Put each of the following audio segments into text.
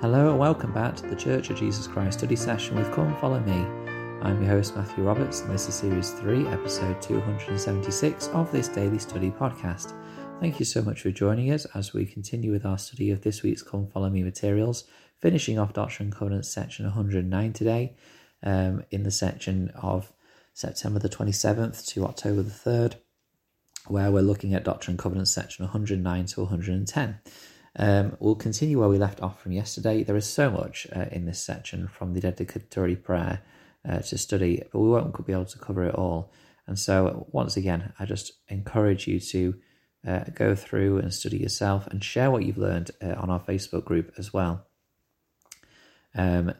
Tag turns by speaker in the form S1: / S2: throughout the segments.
S1: Hello and welcome back to the Church of Jesus Christ study session with Come Follow Me. I'm your host Matthew Roberts and this is series 3, episode 276 of this daily study podcast. Thank you so much for joining us as we continue with our study of this week's Come Follow Me materials, finishing off Doctrine and Covenants section 109 today, um, in the section of September the 27th to October the 3rd, where we're looking at Doctrine and Covenants section 109 to 110. Um, we'll continue where we left off from yesterday. There is so much uh, in this section from the dedicatory prayer uh, to study, but we won't be able to cover it all. And so, once again, I just encourage you to uh, go through and study yourself and share what you've learned uh, on our Facebook group as well. Um,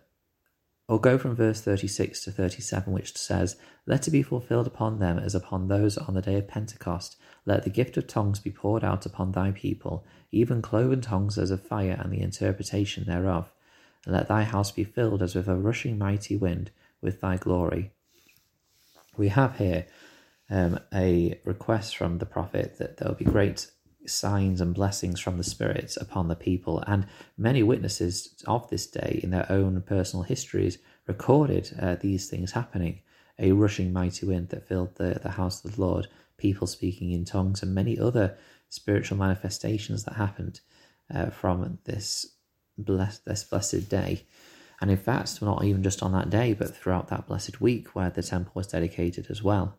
S1: will go from verse 36 to 37, which says, Let it be fulfilled upon them as upon those on the day of Pentecost. Let the gift of tongues be poured out upon thy people, even cloven tongues as of fire, and the interpretation thereof. And let thy house be filled as with a rushing mighty wind with thy glory. We have here um, a request from the prophet that there will be great signs and blessings from the Spirit upon the people, and many witnesses of this day in their own personal histories recorded uh, these things happening. A rushing mighty wind that filled the, the house of the Lord, people speaking in tongues, and many other spiritual manifestations that happened uh, from this blessed, this blessed day. And in fact, not even just on that day, but throughout that blessed week where the temple was dedicated as well.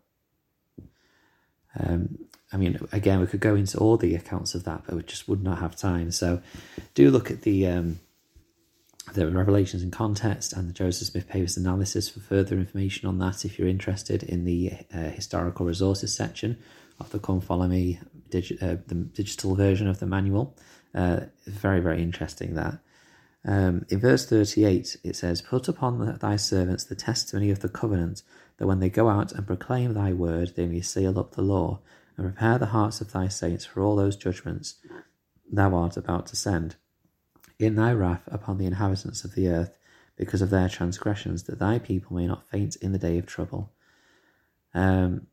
S1: Um, I mean, again, we could go into all the accounts of that, but we just would not have time. So, do look at the um, the revelations in context and the Joseph Smith Papers analysis for further information on that. If you're interested in the uh, historical resources section of the Come Follow Me digi- uh, the digital version of the manual, uh, very very interesting that. Um, in verse 38, it says, Put upon thy servants the testimony of the covenant, that when they go out and proclaim thy word, they may seal up the law and prepare the hearts of thy saints for all those judgments thou art about to send. In thy wrath upon the inhabitants of the earth, because of their transgressions, that thy people may not faint in the day of trouble. Um,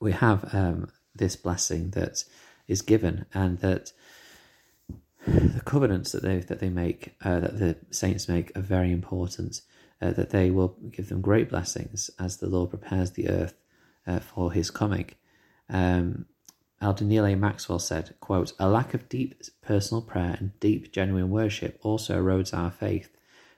S1: we have um, this blessing that is given, and that the covenants that they that they make, uh, that the saints make, are very important. Uh, that they will give them great blessings as the Lord prepares the earth uh, for His coming. Um, Elder Neal A. Maxwell said, quote, A lack of deep personal prayer and deep genuine worship also erodes our faith.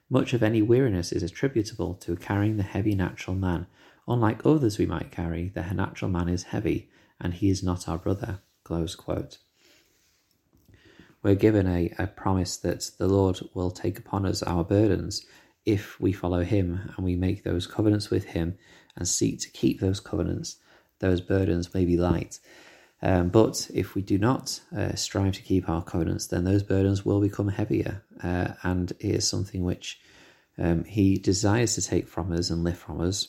S1: Much of any weariness is attributable to carrying the heavy natural man. Unlike others we might carry, the natural man is heavy, and he is not our brother. Close quote. We're given a, a promise that the Lord will take upon us our burdens if we follow him and we make those covenants with him and seek to keep those covenants those burdens may be light. Um, but if we do not uh, strive to keep our covenants, then those burdens will become heavier. Uh, and it is something which um, He desires to take from us and lift from us.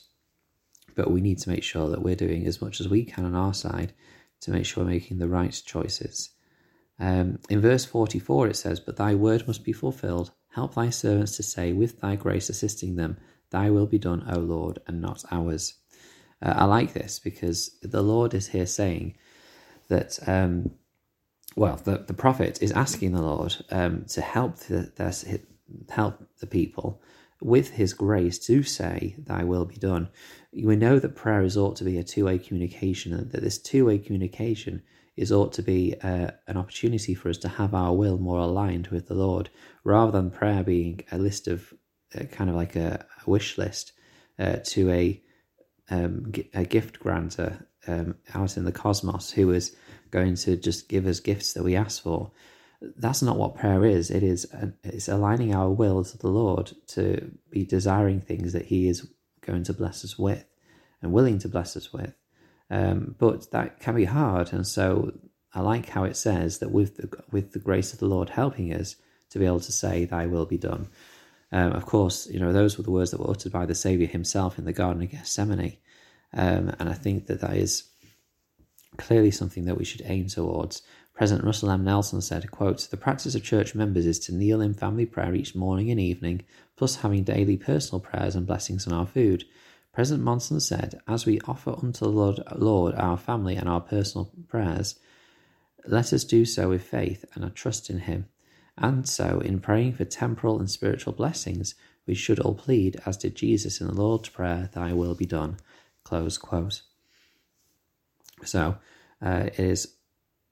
S1: But we need to make sure that we're doing as much as we can on our side to make sure we're making the right choices. Um, in verse 44, it says, But thy word must be fulfilled. Help thy servants to say, with thy grace assisting them, Thy will be done, O Lord, and not ours. Uh, I like this because the Lord is here saying that, um, well, the, the prophet is asking the Lord um, to help the, help the people with his grace to say, Thy will be done. We know that prayer is ought to be a two way communication, and that this two way communication is ought to be uh, an opportunity for us to have our will more aligned with the Lord, rather than prayer being a list of uh, kind of like a, a wish list uh, to a um, a gift granter um, out in the cosmos who is going to just give us gifts that we ask for. That's not what prayer is. It is it's aligning our will to the Lord to be desiring things that He is going to bless us with and willing to bless us with. Um, but that can be hard, and so I like how it says that with the with the grace of the Lord helping us to be able to say, "Thy will be done." Um, of course, you know, those were the words that were uttered by the Saviour himself in the Garden of Gethsemane. Um, and I think that that is clearly something that we should aim towards. President Russell M. Nelson said, quote, The practice of church members is to kneel in family prayer each morning and evening, plus having daily personal prayers and blessings on our food. President Monson said, As we offer unto the Lord, Lord our family and our personal prayers, let us do so with faith and a trust in Him And so, in praying for temporal and spiritual blessings, we should all plead, as did Jesus in the Lord's Prayer, Thy will be done. Close quote. So, uh, it is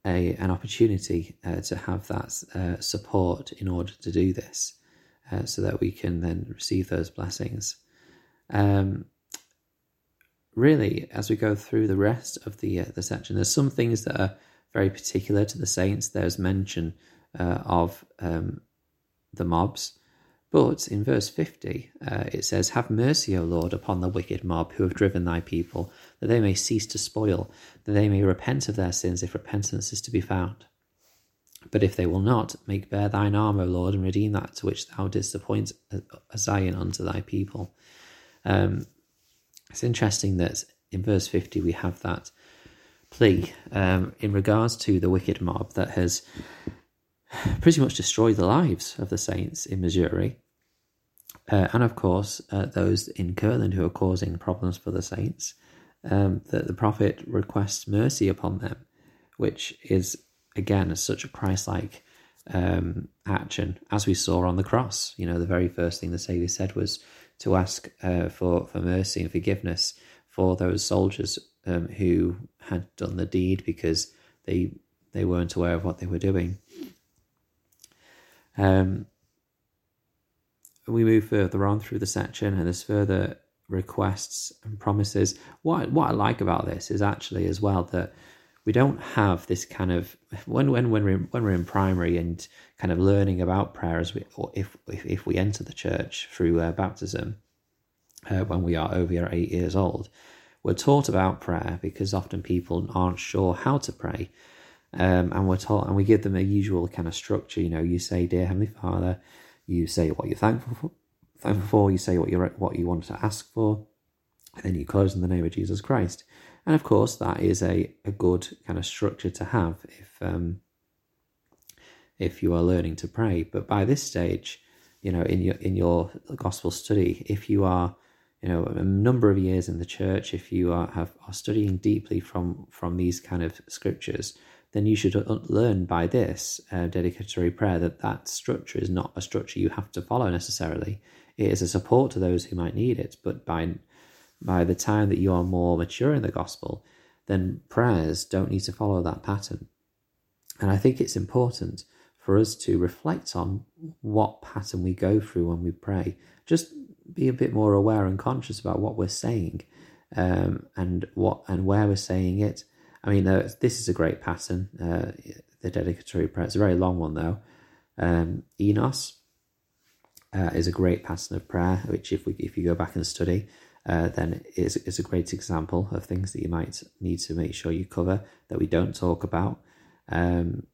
S1: a, an opportunity uh, to have that uh, support in order to do this uh, so that we can then receive those blessings. Um, really, as we go through the rest of the uh, the section, there's some things that are very particular to the saints. There's mention uh, of um, the mobs. But in verse 50, uh, it says, Have mercy, O Lord, upon the wicked mob who have driven thy people, that they may cease to spoil, that they may repent of their sins if repentance is to be found. But if they will not, make bare thine arm, O Lord, and redeem that to which thou didst appoint a Zion unto thy people. Um, it's interesting that in verse 50 we have that plea um, in regards to the wicked mob that has pretty much destroy the lives of the saints in Missouri. Uh, and of course, uh, those in Kirtland who are causing problems for the saints, um, that the prophet requests mercy upon them, which is again such a Christ-like um, action, as we saw on the cross. You know, the very first thing the Savior said was to ask uh, for for mercy and forgiveness for those soldiers um, who had done the deed because they they weren't aware of what they were doing. Um, we move further on through the section, and there's further requests and promises. What what I like about this is actually as well that we don't have this kind of when when when we're when we're in primary and kind of learning about prayer as we or if if, if we enter the church through uh, baptism uh, when we are over eight years old, we're taught about prayer because often people aren't sure how to pray. Um, and we're taught, and we give them a usual kind of structure. You know, you say, "Dear Heavenly Father," you say what you're thankful for, thankful for. You say what you what you want to ask for, and then you close in the name of Jesus Christ. And of course, that is a, a good kind of structure to have if um, if you are learning to pray. But by this stage, you know, in your in your gospel study, if you are you know a number of years in the church, if you are have are studying deeply from from these kind of scriptures, then you should learn by this uh, dedicatory prayer that that structure is not a structure you have to follow necessarily. It is a support to those who might need it, but by by the time that you are more mature in the gospel, then prayers don't need to follow that pattern. And I think it's important for us to reflect on what pattern we go through when we pray. Just be a bit more aware and conscious about what we're saying um, and what and where we're saying it I mean, uh, this is a great pattern. Uh, the dedicatory prayer. It's a very long one though. Um, Enos uh, is a great pattern of prayer, which if we if you go back and study, uh, then is is a great example of things that you might need to make sure you cover that we don't talk about. Um,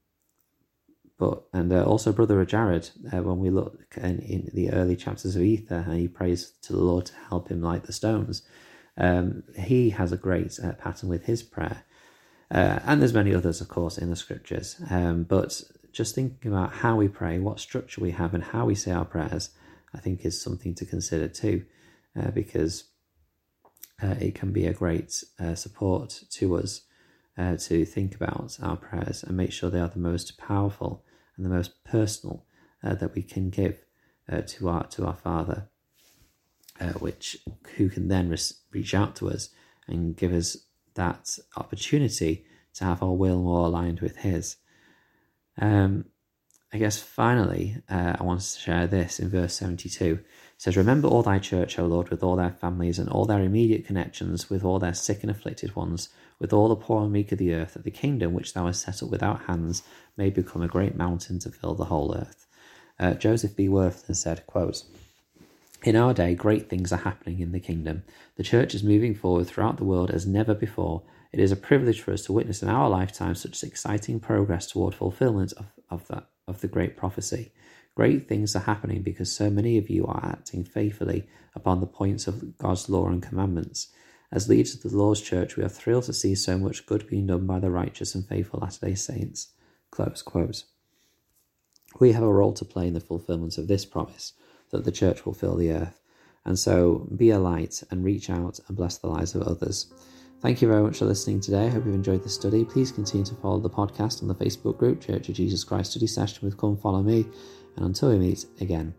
S1: but and uh, also brother Jared, uh, when we look in, in, the early chapters of Ether, and he prays to the Lord to help him light the stones. Um, he has a great uh, pattern with his prayer, uh, and there's many others, of course, in the scriptures. Um, but just thinking about how we pray, what structure we have, and how we say our prayers, I think is something to consider too, uh, because uh, it can be a great uh, support to us uh, to think about our prayers and make sure they are the most powerful and the most personal uh, that we can give to our to our Father, which who can then reach out to us and give us that opportunity to have our will more aligned with His. Um, I guess finally, uh, I want to share this in verse 72. It says, Remember all thy church, O Lord, with all their families and all their immediate connections, with all their sick and afflicted ones, with all the poor and meek of the earth, that the kingdom which thou hast set up without hands may become a great mountain to fill the whole earth. Uh, Joseph B. Wirthlin said, quote, in our day, great things are happening in the kingdom. The church is moving forward throughout the world as never before. It is a privilege for us to witness in our lifetime such exciting progress toward fulfillment of, of, that, of the great prophecy. Great things are happening because so many of you are acting faithfully upon the points of God's law and commandments. As leaders of the Lord's church, we are thrilled to see so much good being done by the righteous and faithful Latter day Saints. Close quote. We have a role to play in the fulfillment of this promise that the church will fill the earth. And so be a light and reach out and bless the lives of others. Thank you very much for listening today. I hope you've enjoyed the study. Please continue to follow the podcast on the Facebook group, Church of Jesus Christ Study Session with Come Follow Me. And until we meet again,